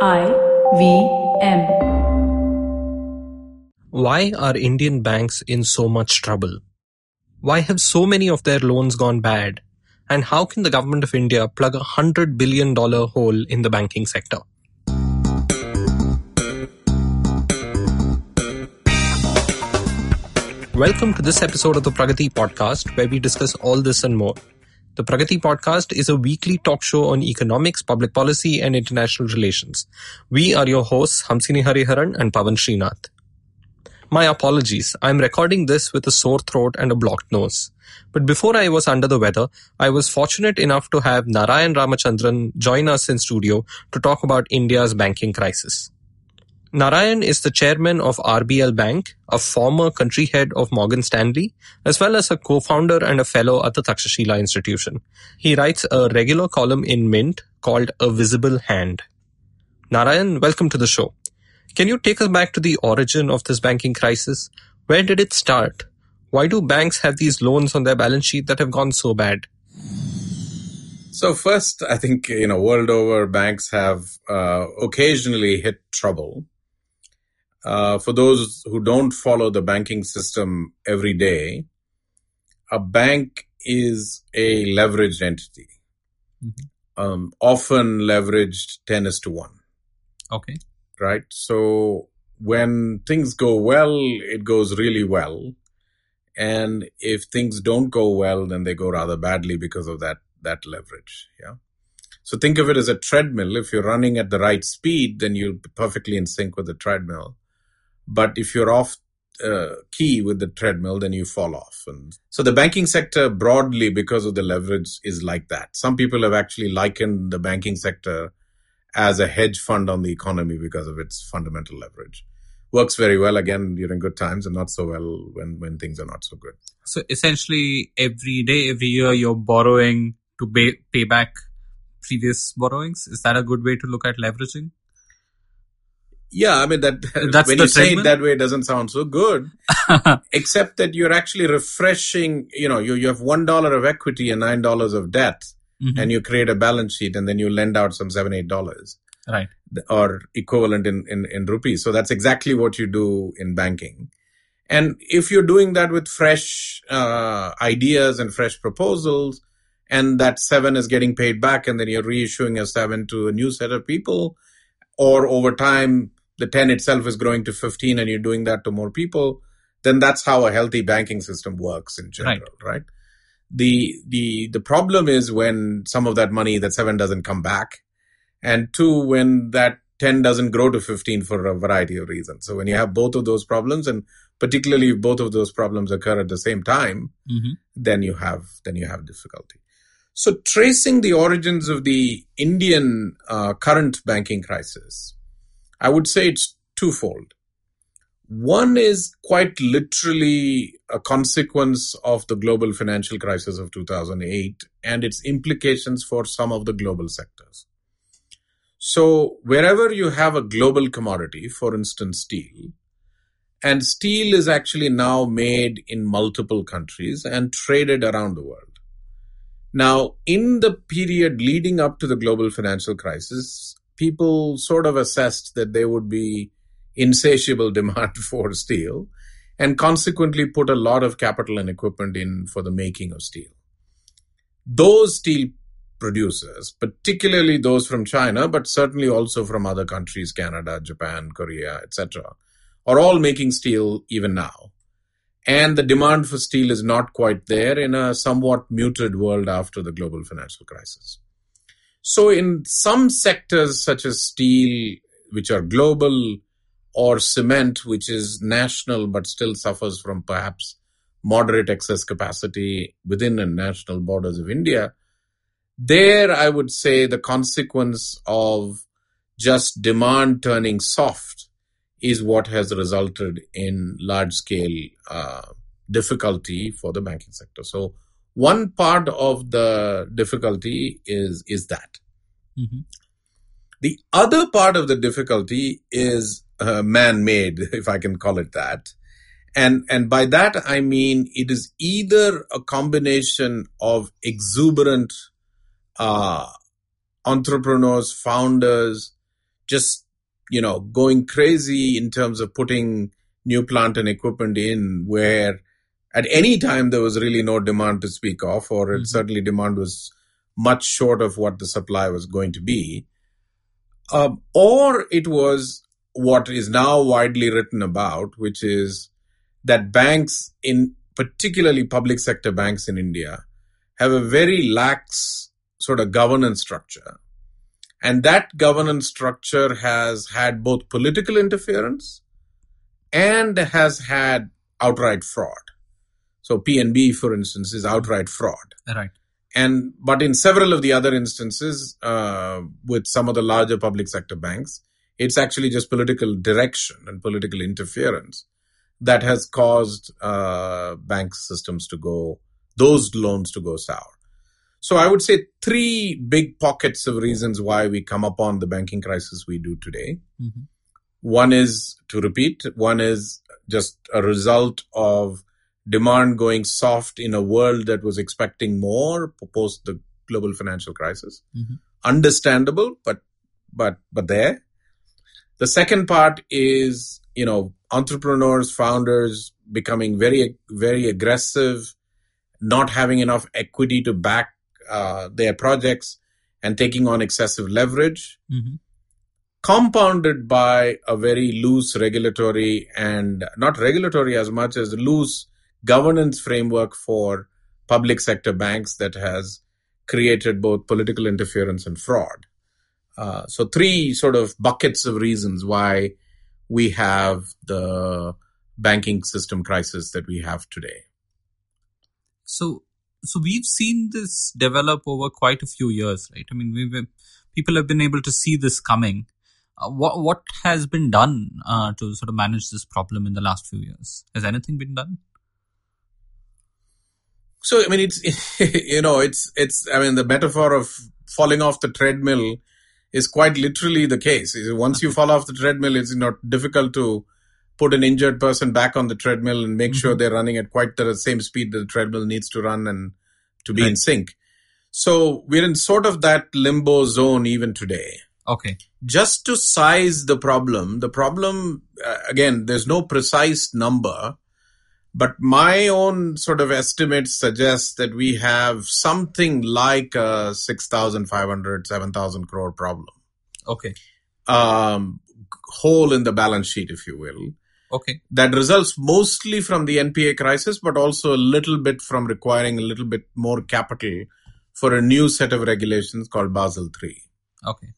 I V M. Why are Indian banks in so much trouble? Why have so many of their loans gone bad? And how can the government of India plug a hundred billion dollar hole in the banking sector? Welcome to this episode of the Pragati podcast, where we discuss all this and more. The Pragati podcast is a weekly talk show on economics, public policy, and international relations. We are your hosts, Hamsini Hariharan and Pavan Srinath. My apologies. I'm recording this with a sore throat and a blocked nose. But before I was under the weather, I was fortunate enough to have Narayan Ramachandran join us in studio to talk about India's banking crisis. Narayan is the chairman of RBL Bank, a former country head of Morgan Stanley, as well as a co-founder and a fellow at the Takshashila Institution. He writes a regular column in Mint called A Visible Hand. Narayan, welcome to the show. Can you take us back to the origin of this banking crisis? Where did it start? Why do banks have these loans on their balance sheet that have gone so bad? So first, I think you know, world over, banks have uh, occasionally hit trouble. Uh, for those who don't follow the banking system every day, a bank is a leveraged entity, mm-hmm. um, often leveraged 10 is to 1. Okay. Right. So when things go well, it goes really well. And if things don't go well, then they go rather badly because of that, that leverage. Yeah. So think of it as a treadmill. If you're running at the right speed, then you'll be perfectly in sync with the treadmill. But if you're off uh, key with the treadmill, then you fall off. And so the banking sector broadly, because of the leverage, is like that. Some people have actually likened the banking sector as a hedge fund on the economy because of its fundamental leverage. Works very well again during good times and not so well when, when things are not so good. So essentially, every day, every year, you're borrowing to pay, pay back previous borrowings. Is that a good way to look at leveraging? Yeah, I mean that That's when you say it that way, it doesn't sound so good. except that you're actually refreshing. You know, you you have one dollar of equity and nine dollars of debt, mm-hmm. and you create a balance sheet, and then you lend out some seven eight dollars, right, or equivalent in, in in rupees. So that's exactly what you do in banking. And if you're doing that with fresh uh, ideas and fresh proposals, and that seven is getting paid back, and then you're reissuing a seven to a new set of people, or over time the 10 itself is growing to 15 and you're doing that to more people, then that's how a healthy banking system works in general, right? right? The, the, the problem is when some of that money, that seven doesn't come back. And two, when that 10 doesn't grow to 15 for a variety of reasons. So when you have both of those problems and particularly if both of those problems occur at the same time, mm-hmm. then you have, then you have difficulty. So tracing the origins of the Indian uh, current banking crisis, I would say it's twofold. One is quite literally a consequence of the global financial crisis of 2008 and its implications for some of the global sectors. So wherever you have a global commodity, for instance, steel, and steel is actually now made in multiple countries and traded around the world. Now, in the period leading up to the global financial crisis, people sort of assessed that there would be insatiable demand for steel and consequently put a lot of capital and equipment in for the making of steel. Those steel producers, particularly those from China, but certainly also from other countries, Canada, Japan, Korea, etc., are all making steel even now. And the demand for steel is not quite there in a somewhat muted world after the global financial crisis. So in some sectors such as steel, which are global, or cement, which is national but still suffers from perhaps moderate excess capacity within the national borders of India, there I would say the consequence of just demand turning soft is what has resulted in large scale uh, difficulty for the banking sector. So one part of the difficulty is is that. Mm-hmm. The other part of the difficulty is uh, man-made, if I can call it that. And, and by that, I mean, it is either a combination of exuberant, uh, entrepreneurs, founders, just, you know, going crazy in terms of putting new plant and equipment in where at any time there was really no demand to speak of, or Mhm. certainly demand was much short of what the supply was going to be. Um, or it was what is now widely written about, which is that banks in particularly public sector banks in India have a very lax sort of governance structure. And that governance structure has had both political interference and has had outright fraud. So PNB, for instance, is outright fraud. Right. And but in several of the other instances, uh, with some of the larger public sector banks, it's actually just political direction and political interference that has caused uh, bank systems to go those loans to go sour. So I would say three big pockets of reasons why we come upon the banking crisis we do today. hmm One is to repeat, one is just a result of demand going soft in a world that was expecting more post the global financial crisis. Mhm. Understandable, but but but there. The second part is you know entrepreneurs, founders becoming very very aggressive, not having enough equity to back uh, their projects, and taking on excessive leverage hmm compounded by a very loose regulatory and not regulatory as much as loose governance framework for public sector banks that has created both political interference and fraud. Uh, so three sort of buckets of reasons why we have the banking system crisis that we have today. So, so we've seen this develop over quite a few years, right? I mean, we've people have been able to see this coming. Uh, what what has been done uh, to sort of manage this problem in the last few years? Has anything been done? So I mean, it's you know, it's it's I mean, the metaphor of falling off the treadmill is quite literally the case. Once you fall off the treadmill, it's not difficult to put an injured person back on the treadmill and make sure Mhm. they're running at quite the same speed that the treadmill needs to run and to be in sync. So we're in sort of that limbo zone even today Okay. just to size the problem, the problem, uh, again, there's no precise number, but my own sort of estimates suggest that we have something like a 6,500, 7,000 crore problem, Okay. um, hole in the balance sheet, if you will, Okay. that results mostly from the NPA crisis, but also a little bit from requiring a little bit more capital for a new set of regulations called Basel III. Okay.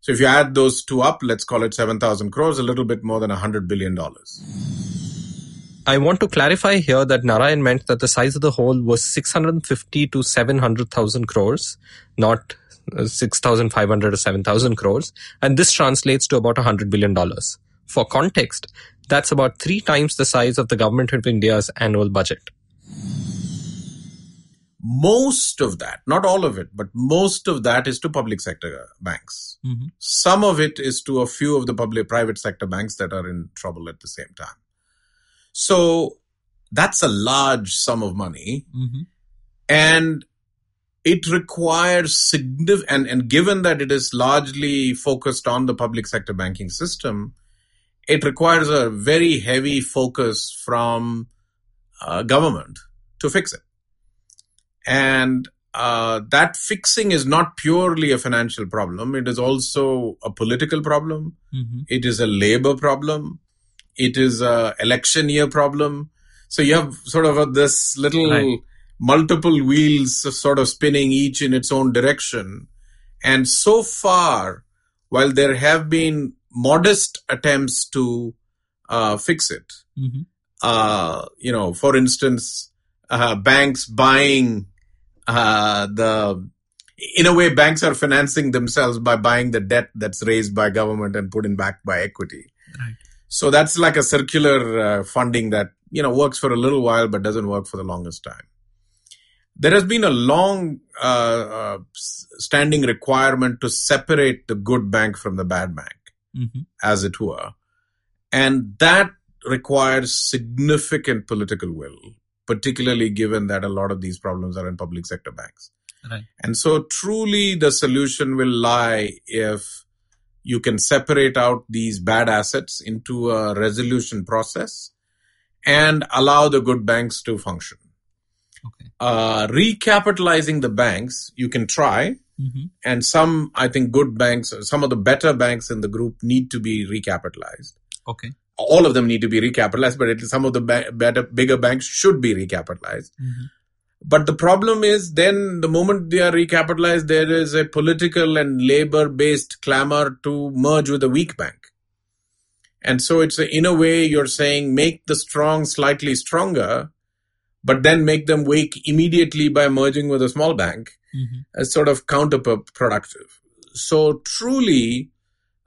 So if you add those two up, let's call it 7,000 crores, a little bit more than $100 billion. I want to clarify here that Narayan meant that the size of the hole was 650 to 700,000 crores, not uh, 6,500 or 7,000 crores. And this translates to about $100 billion. For context, that's about three times the size of the government of India's annual budget. Most of that, not all of it, but most of that is to public sector banks. hmm Some of it is to a few of the public private sector banks that are in trouble at the same time. So that's a large sum of money. hmm and it requires significant and, and given that it is largely focused on the public sector banking system it requires a very heavy focus from uh, government to fix it. And uh, that fixing is not purely a financial problem. It is also a political problem. Hmm it is a labor problem it is a election year problem so you have sort of a, this little Right. multiple wheels sort of spinning each in its own direction and so far while there have been modest attempts to uh, fix it hmm uh, you know, for instance, uh, banks buying uh, the, in a way, banks are financing themselves by buying the debt that's raised by government and put in back by equity. So that's like a circular uh, funding that, you know, works for a little while but doesn't work for the longest time. There has been a long uh, uh, standing requirement to separate the good bank from the bad bank hmm as it were. And that requires significant political will, particularly given that a lot of these problems are in public sector banks. Right. And so truly the solution will lie if you can separate out these bad assets into a resolution process and allow the good banks to function. Okay. Uh, recapitalizing the banks, you can try, hmm and some, I think, good banks, some of the better banks in the group need to be recapitalized. Okay. All of them need to be recapitalized, but some of the ba- better, bigger banks should be recapitalized. hmm But the problem is then the moment they are recapitalized, there is a political and labor based clamor to merge with a weak bank. And so it's a, in a way you're saying make the strong slightly stronger, but then make them weak immediately by merging with a small bank hmm as sort of counterproductive. So truly,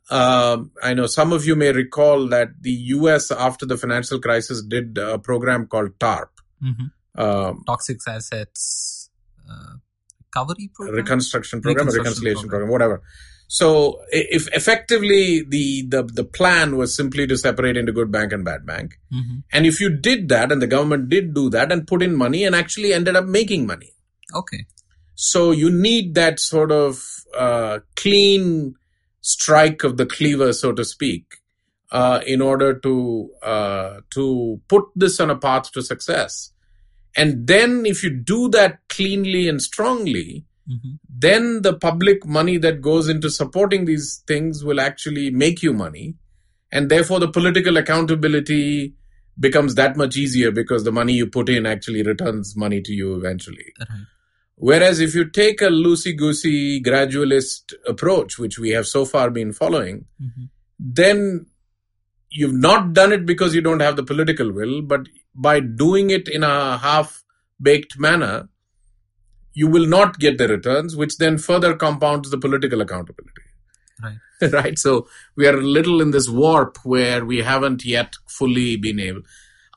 um, I know some of you may recall that the US after the financial crisis did a program called TARP. hmm Um, Toxic assets uh, recovery program. reconstruction program, Reconstruction reconciliation program. program, whatever. So if effectively the, the, the plan was simply to separate into good bank and bad bank. hmm And if you did that and the government did do that and put in money and actually ended up making money. Okay. So you need that sort of uh, clean strike of the cleaver, so to speak, uh, in order to uh, to put this on a path to success. And then, if you do that cleanly and strongly, hmm then the public money that goes into supporting these things will actually make you money. And therefore, the political accountability becomes that much easier because the money you put in actually returns money to you eventually. Whereas if you take a loosey goosey gradualist approach, which we have so far been following, hmm then you've not done it because you don't have the political will, but by doing it in a half baked manner, you will not get the returns, which then further compounds the political accountability. Right. right? So we are a little in this warp where we haven't yet fully been able.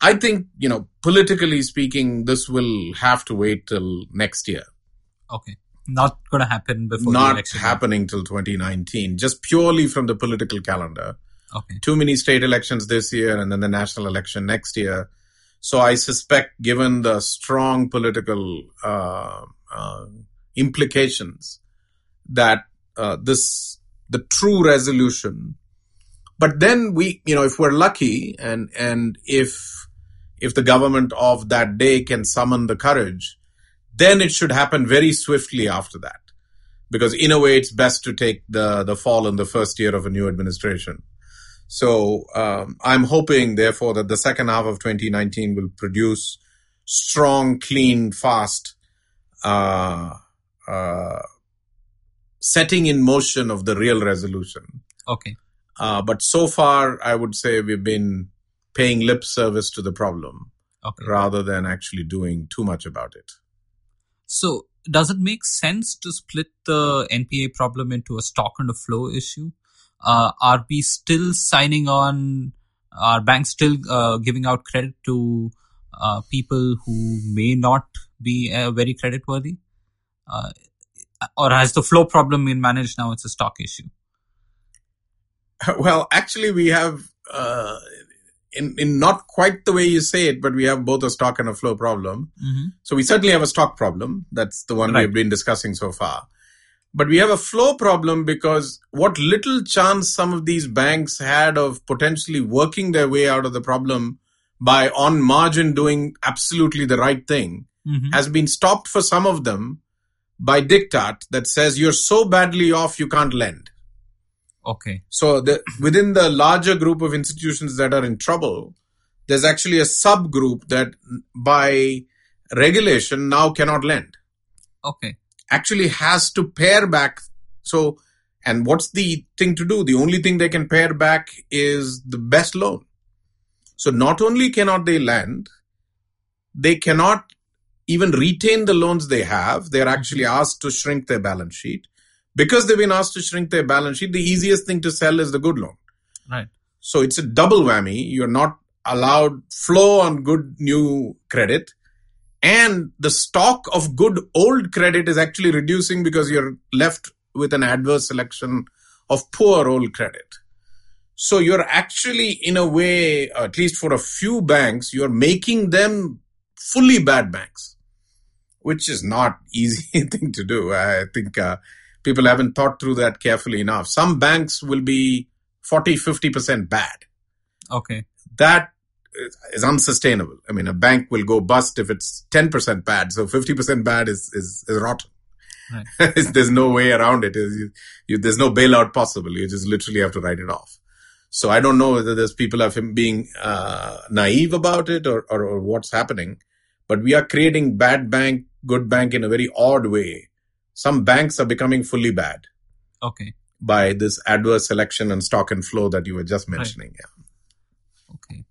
I think, you know, politically speaking, this will have to wait till next year. Okay. Not going to happen before Not happening till 2019, just purely from the political calendar. Okay. Too many state elections this year and then the national election next year. So I suspect, given the strong political uh, uh, implications, that uh, this the true resolution. But then we, you know, if we're lucky, and and if if the government of that day can summon the courage, then it should happen very swiftly after that. Because in a way, it's best to take the the fall in the first year of a new administration. So um, I'm hoping, therefore, that the second half of 2019 will produce strong, clean, fast uh, uh, setting in motion of the real resolution. Okay. Uh, but so far, I would say we've been paying lip service to the problem Okay. rather than actually doing too much about it. So, does it make sense to split the NPA problem into a stock and a flow issue? Uh, are we still signing on? Are banks still uh, giving out credit to uh, people who may not be uh, very credit worthy? Uh, or has the flow problem been managed now? It's a stock issue. Well, actually, we have, uh, in, in not quite the way you say it, but we have both a stock and a flow problem. hmm So we certainly have a stock problem. That's the one Right. we've been discussing so far. But we have a flow problem because what little chance some of these banks had of potentially working their way out of the problem by on margin doing absolutely the right thing hmm has been stopped for some of them by diktat that says you're so badly off you can't lend. Okay. So the, within the larger group of institutions that are in trouble, there's actually a subgroup that by regulation now cannot lend. Okay. Actually has to pare back. So, and what's the thing to do? The only thing they can pare back is the best loan. So not only cannot they lend, they cannot even retain the loans they have. They're actually mm-hmm. asked to shrink their balance sheet. Because they've been asked to shrink their balance sheet, the easiest thing to sell is the good loan. Right. So it's a double whammy. You're not allowed flow on good new credit. And the stock of good old credit is actually reducing because you're left with an adverse selection of poor old credit. So you're actually, in a way, at least for a few banks, you're making them fully bad banks, which is not easy thing to do. I think uh, people haven't thought through that carefully enough. Some banks will be 40, 50% bad. Okay. That is unsustainable. I mean, a bank will go bust if it's 10% bad. So 50% bad is, is, is rotten. Right. there's no way around it. You, you, there's no bailout possible. You just literally have to write it off. So I don't know whether there's people of him being uh, naive about it or, or, or what's happening, but we are creating bad bank, good bank in a very odd way. Some banks are becoming fully bad Okay. by this adverse selection and stock and flow that you were just mentioning. Yeah. Okay.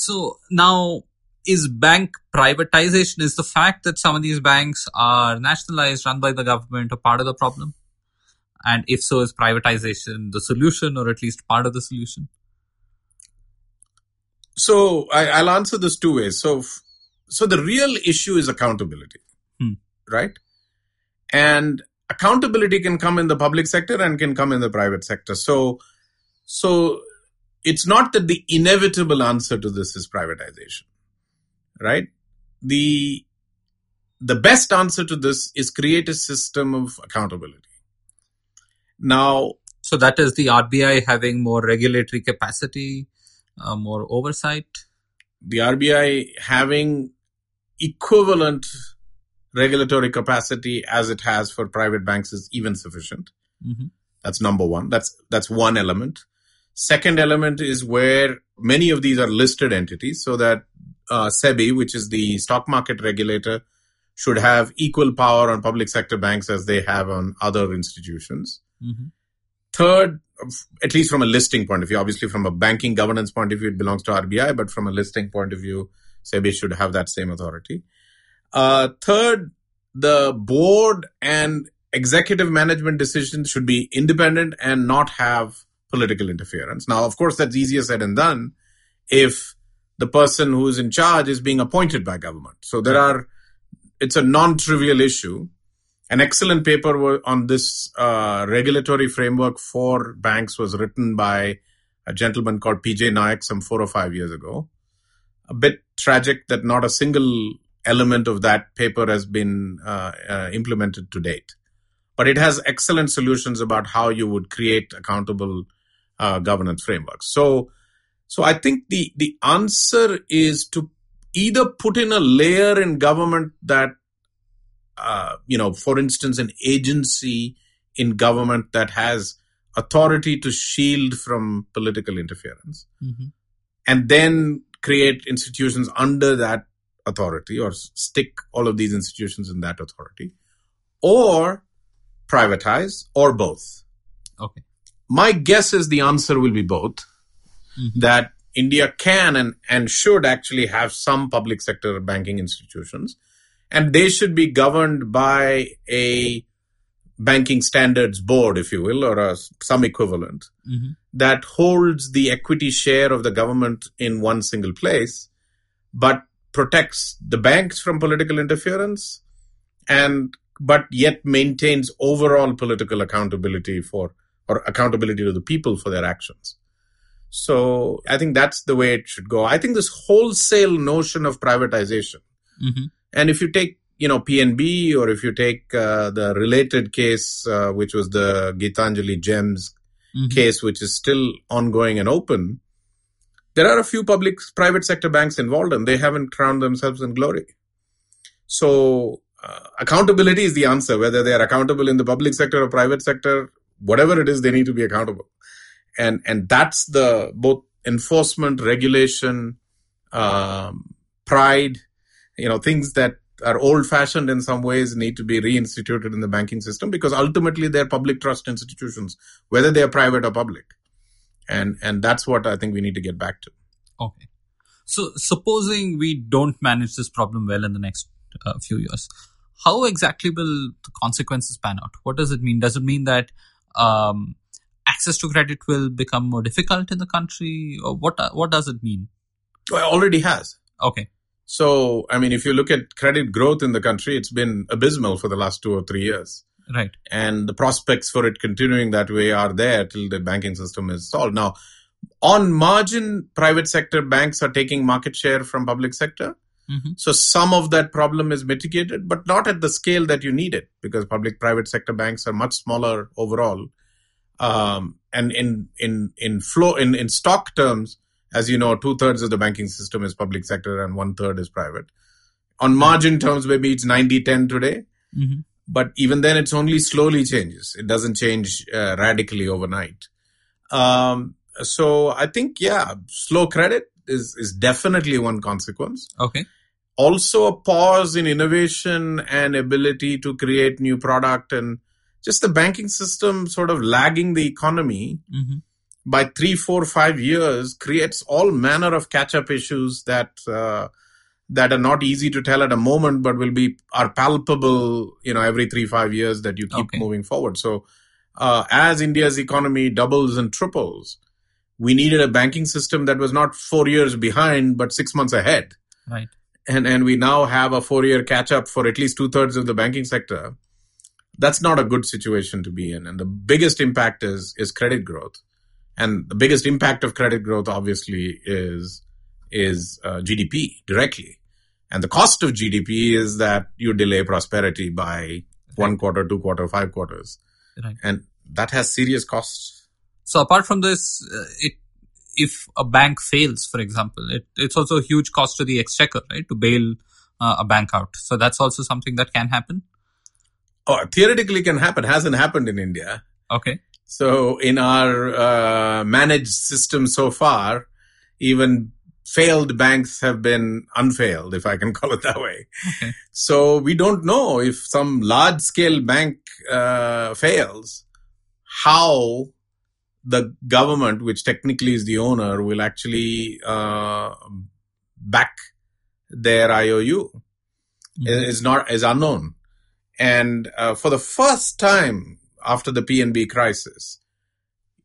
So now is bank privatization is the fact that some of these banks are nationalized, run by the government, a part of the problem? And if so, is privatization the solution or at least part of the solution? So I, I'll answer this two ways. So, so the real issue is accountability, Hmm. right? And accountability can come in the public sector and can come in the private sector. So, so it's not that the inevitable answer to this is privatization, right? The the best answer to this is create a system of accountability. Now, So that is the RBI having more regulatory capacity, uh, more oversight. the RBI having equivalent regulatory capacity as it has for private banks is even sufficient. hmm That's number one. That's that's one element. Second element is where many of these are listed entities, so that uh, SEBI, which is the stock market regulator, should have equal power on public sector banks as they have on other institutions. hmm Third, at least from a listing point of view, obviously from a banking governance point of view, it belongs to RBI, but from a listing point of view, SEBI should have that same authority. Uh, third, the board and executive management decisions should be independent and not have political interference. Now, of course, that's easier said than done if the person who is in charge is being appointed by government. So there are, it's a non-trivial issue. An excellent paper on this uh, regulatory framework for banks was written by a gentleman called PJ Nayak some four or five years ago. A bit tragic that not a single element of that paper has been uh, uh, implemented to date. But it has excellent solutions about how you would create accountable uh, governance frameworks. So, so I think the the answer is to either put in a layer in government that uh, you know, for instance, an agency in government that has authority to shield from political interference hmm and then create institutions under that authority or stick all of these institutions in that authority or privatize or both. Okay. My guess is the answer will be both. Mhm. that India can and, and should actually have some public sector banking institutions. And they should be governed by a banking standards board, if you will, or a, some equivalent hmm that holds the equity share of the government in one single place, but protects the banks from political interference and but yet maintains overall political accountability for or accountability to the people for their actions. So I think that's the way it should go. I think this wholesale notion of privatization hmm and if you take, you know, PNB or if you take uh, the related case, uh, which was the Gitanjali Gems hmm case, which is still ongoing and open, there are a few public, private sector banks involved and they haven't crowned themselves in glory. So uh, accountability is the answer, whether they are accountable in the public sector or private sector, whatever it is, they need to be accountable. And, and that's the both enforcement, regulation, um, pride, you know, things that are old fashioned in some ways need to be reinstituted in the banking system because ultimately they're public trust institutions, whether they are private or public. And, and that's what I think we need to get back to. Okay. So supposing we don't manage this problem well in the next uh, few years, how exactly will the consequences pan out? What does it mean? Does it mean that um, access to credit will become more difficult in the country, or what? What does it mean? Well, it already has. Okay. So, I mean, if you look at credit growth in the country, it's been abysmal for the last two or three years. Right. And the prospects for it continuing that way are there till the banking system is solved. Now, on margin, private sector banks are taking market share from public sector. Mhm. So some of that problem is mitigated, but not at the scale that you need it because public private sector banks are much smaller overall. Um, and in, in, in flow, in, in stock terms, as you know, two thirds of the banking system is public sector and one third is private. On margin terms, maybe it's 90 10 today, Mhm. but even then it's only slowly changes. It doesn't change uh, radically overnight. Um, so I think, yeah, slow credit is, is definitely one consequence Okay. Also a pause in innovation and ability to create new product and just the banking system sort of lagging the economy hmm by three, four, five years creates all manner of catch-up issues that uh, that are not easy to tell at a moment, but will be are palpable, you know, every three, five years that you keep Okay. moving forward. So, uh, as India's economy doubles and triples, we needed a banking system that was not four years behind, but six months ahead Right. And and we now have a four year catch up for at least two thirds of the banking sector. That's not a good situation to be in. And the biggest impact is is credit growth, and the biggest impact of credit growth obviously is is uh, GDP directly, and the cost of GDP is that you delay prosperity by one quarter, two quarter, five quarters, Right. and that has serious costs. So apart from this, uh, it if a bank fails, for example, it, it's also a huge cost to the exchequer, right, to bail uh, a bank out. So that's also something that can happen. Oh, theoretically, can happen. Hasn't happened in India. Okay. So in our uh, managed system so far, even failed banks have been unfailed, if I can call it that way. Okay. So we don't know if some large scale bank uh, fails, how the government, which technically is the owner, will actually uh, back their IOU Mhm. is not is unknown. And uh, for the first time after the PNB crisis,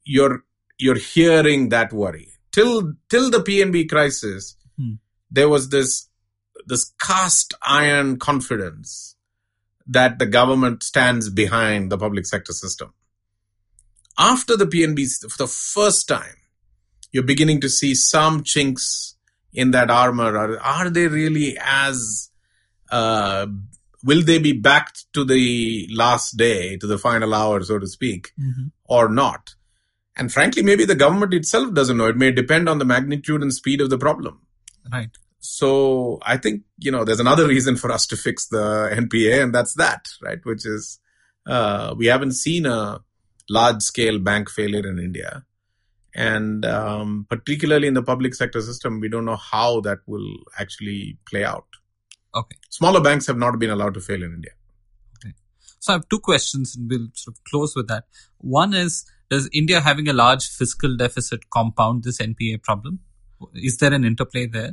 you're you're hearing that worry. Till till the PNB crisis, Hmm. there was this this cast iron confidence that the government stands behind the public sector system. After the PNB, for the first time, you're beginning to see some chinks in that armor. Are, are they really as uh, will they be backed to the last day, to the final hour, so to speak, Mhm. or not? And frankly, maybe the government itself doesn't know. It may depend on the magnitude and speed of the problem. Right. So I think, you know, there's another reason for us to fix the NPA, and that's that, right? Which is, uh, we haven't seen a large scale bank failure in India. And um, particularly in the public sector system, we don't know how that will actually play out. Okay. Smaller banks have not been allowed to fail in India. Okay. So I have two questions and we'll sort of close with that. One is, does India having a large fiscal deficit compound this NPA problem? Is there an interplay there?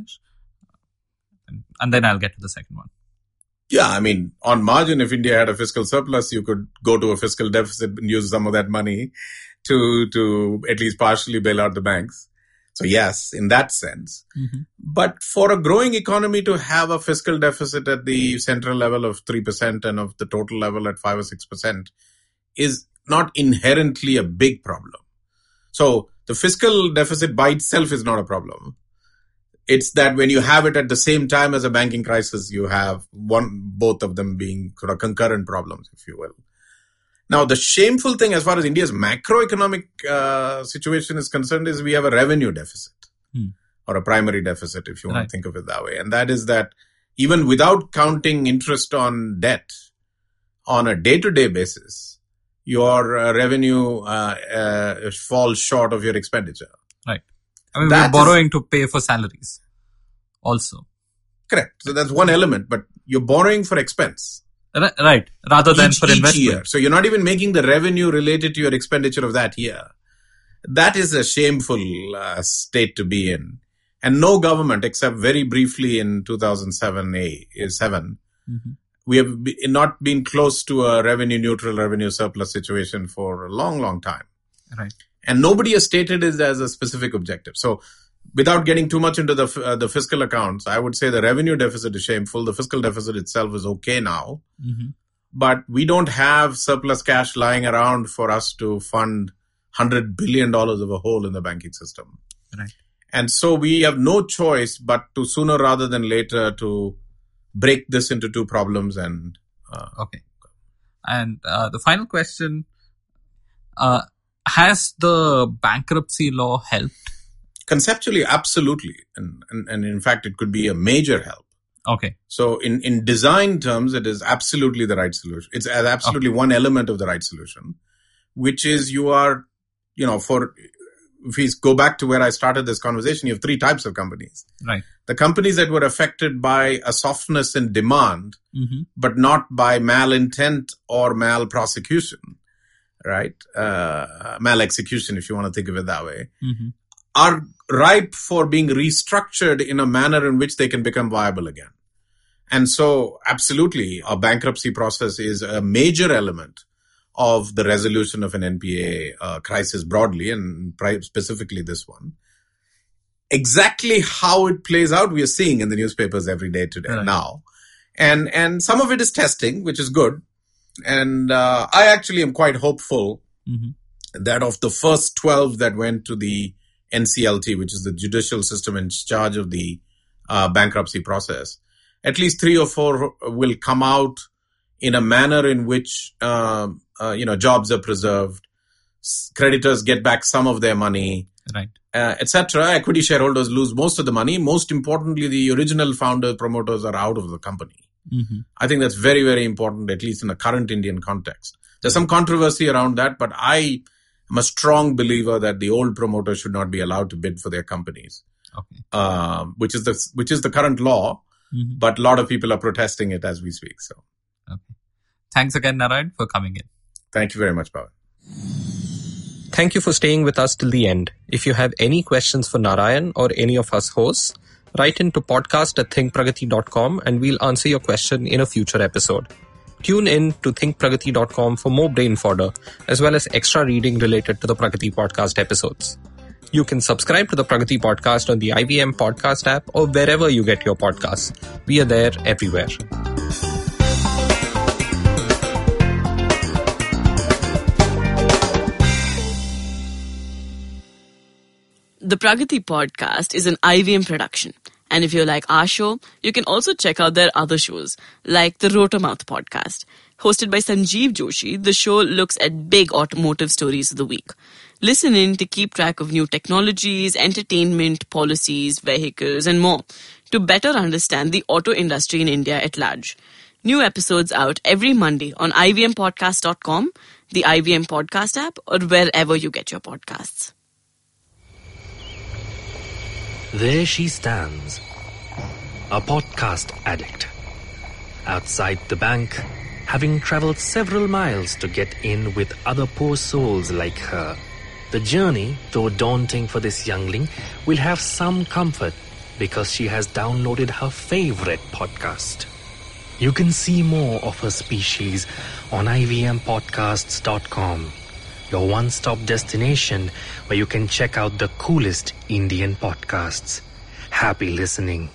And, and then I'll get to the second one. Yeah, I mean, on margin, if India had a fiscal surplus, you could go to a fiscal deficit and use some of that money to to at least partially bail out the banks. So yes, in that sense. Mhm. But for a growing economy to have a fiscal deficit at the central level of 3% and of the total level at 5 or 6% is not inherently a big problem. So the fiscal deficit by itself is not a problem. It's that when you have it at the same time as a banking crisis, you have one, both of them being sort of concurrent problems, if you will. Now, the shameful thing as far as India's macroeconomic uh, situation is concerned is we have a revenue deficit Hmm. or a primary deficit, if you want Right. to think of it that way. And that is that even without counting interest on debt on a day to day basis, your uh, revenue uh, uh, falls short of your expenditure. I mean, That we're is- borrowing to pay for salaries also. Correct. So that's one element, but you're borrowing for expense. Ri- Right. Rather than each, for each investment. year. So you're not even making the revenue related to your expenditure of that year. That is a shameful uh, state to be in. And no government, except very briefly in 2007, a, is seven, Mhm. we have be, not been close to a revenue neutral, revenue surplus situation for a long, long time. Right. And nobody has stated it as a specific objective. So without getting too much into the, uh, the fiscal accounts, I would say the revenue deficit is shameful. The fiscal deficit itself is okay now Mhm. but we don't have surplus cash lying around for us to fund hundred billion dollars of a hole in the banking system. Right. And so we have no choice but to sooner rather than later to break this into two problems and uh, Okay. And uh, the final question uh, Has the bankruptcy law helped? conceptually absolutely and, and and in fact it could be a major help Okay. so in in design terms it is absolutely the right solution it's absolutely one element of the right solution which is you are you know for if we go back to where i started this conversation you have three types of companies Right. the companies that were affected by a softness in demand Mm-hmm. but not by malintent or mal prosecution right uh, mal execution if you want to think of it that way Mm-hmm. are ripe for being restructured in a manner in which they can become viable again. And so, absolutely, a bankruptcy process is a major element of the resolution of an NPA uh, crisis broadly and pri- specifically this one. Exactly how it plays out, we are seeing in the newspapers every day today Right. now. And, and some of it is testing, which is good. And, uh, I actually am quite hopeful Mm-hmm. that of the first 12 that went to the NCLT, which is the judicial system in charge of the uh, bankruptcy process, at least three or four will come out in a manner in which um, uh, you know jobs are preserved, creditors get back some of their money, Right. uh, etc. Equity shareholders lose most of the money. Most importantly, the original founder promoters are out of the company. Mm-hmm. I think that's very, very important, at least in the current Indian context. There's some controversy around that, but I am a strong believer that the old promoters should not be allowed to bid for their companies, Okay. um, which is the which is the current law. Mm-hmm. But a lot of people are protesting it as we speak. So, Thanks again, Narayan, for coming in. thank you very much, Pavan. Thank you for staying with us till the end. If you have any questions for Narayan or any of us hosts, write into podcast at thinkpragati.com and we'll answer your question in a future episode. Tune in to thinkpragati.com for more brain fodder, as well as extra reading related to the Pragati podcast episodes. You can subscribe to the Pragati podcast on the IVM podcast app or wherever you get your podcasts. We are there everywhere. The Pragati podcast is an IVM production. And if you like our show, you can also check out their other shows, like the Rotomouth podcast. Hosted by Sanjeev Joshi, the show looks at big automotive stories of the week. Listen in to keep track of new technologies, entertainment, policies, vehicles, and more to better understand the auto industry in India at large. New episodes out every Monday on ivmpodcast.com, the IVM podcast app, or wherever you get your podcasts. There she stands, a podcast addict. Outside the bank, having traveled several miles to get in with other poor souls like her. The journey, though daunting for this youngling, will have some comfort because she has downloaded her favorite podcast. You can see more of her species on ivmpodcasts.com, your one stop destination where you can check out the coolest Indian podcasts. Happy listening.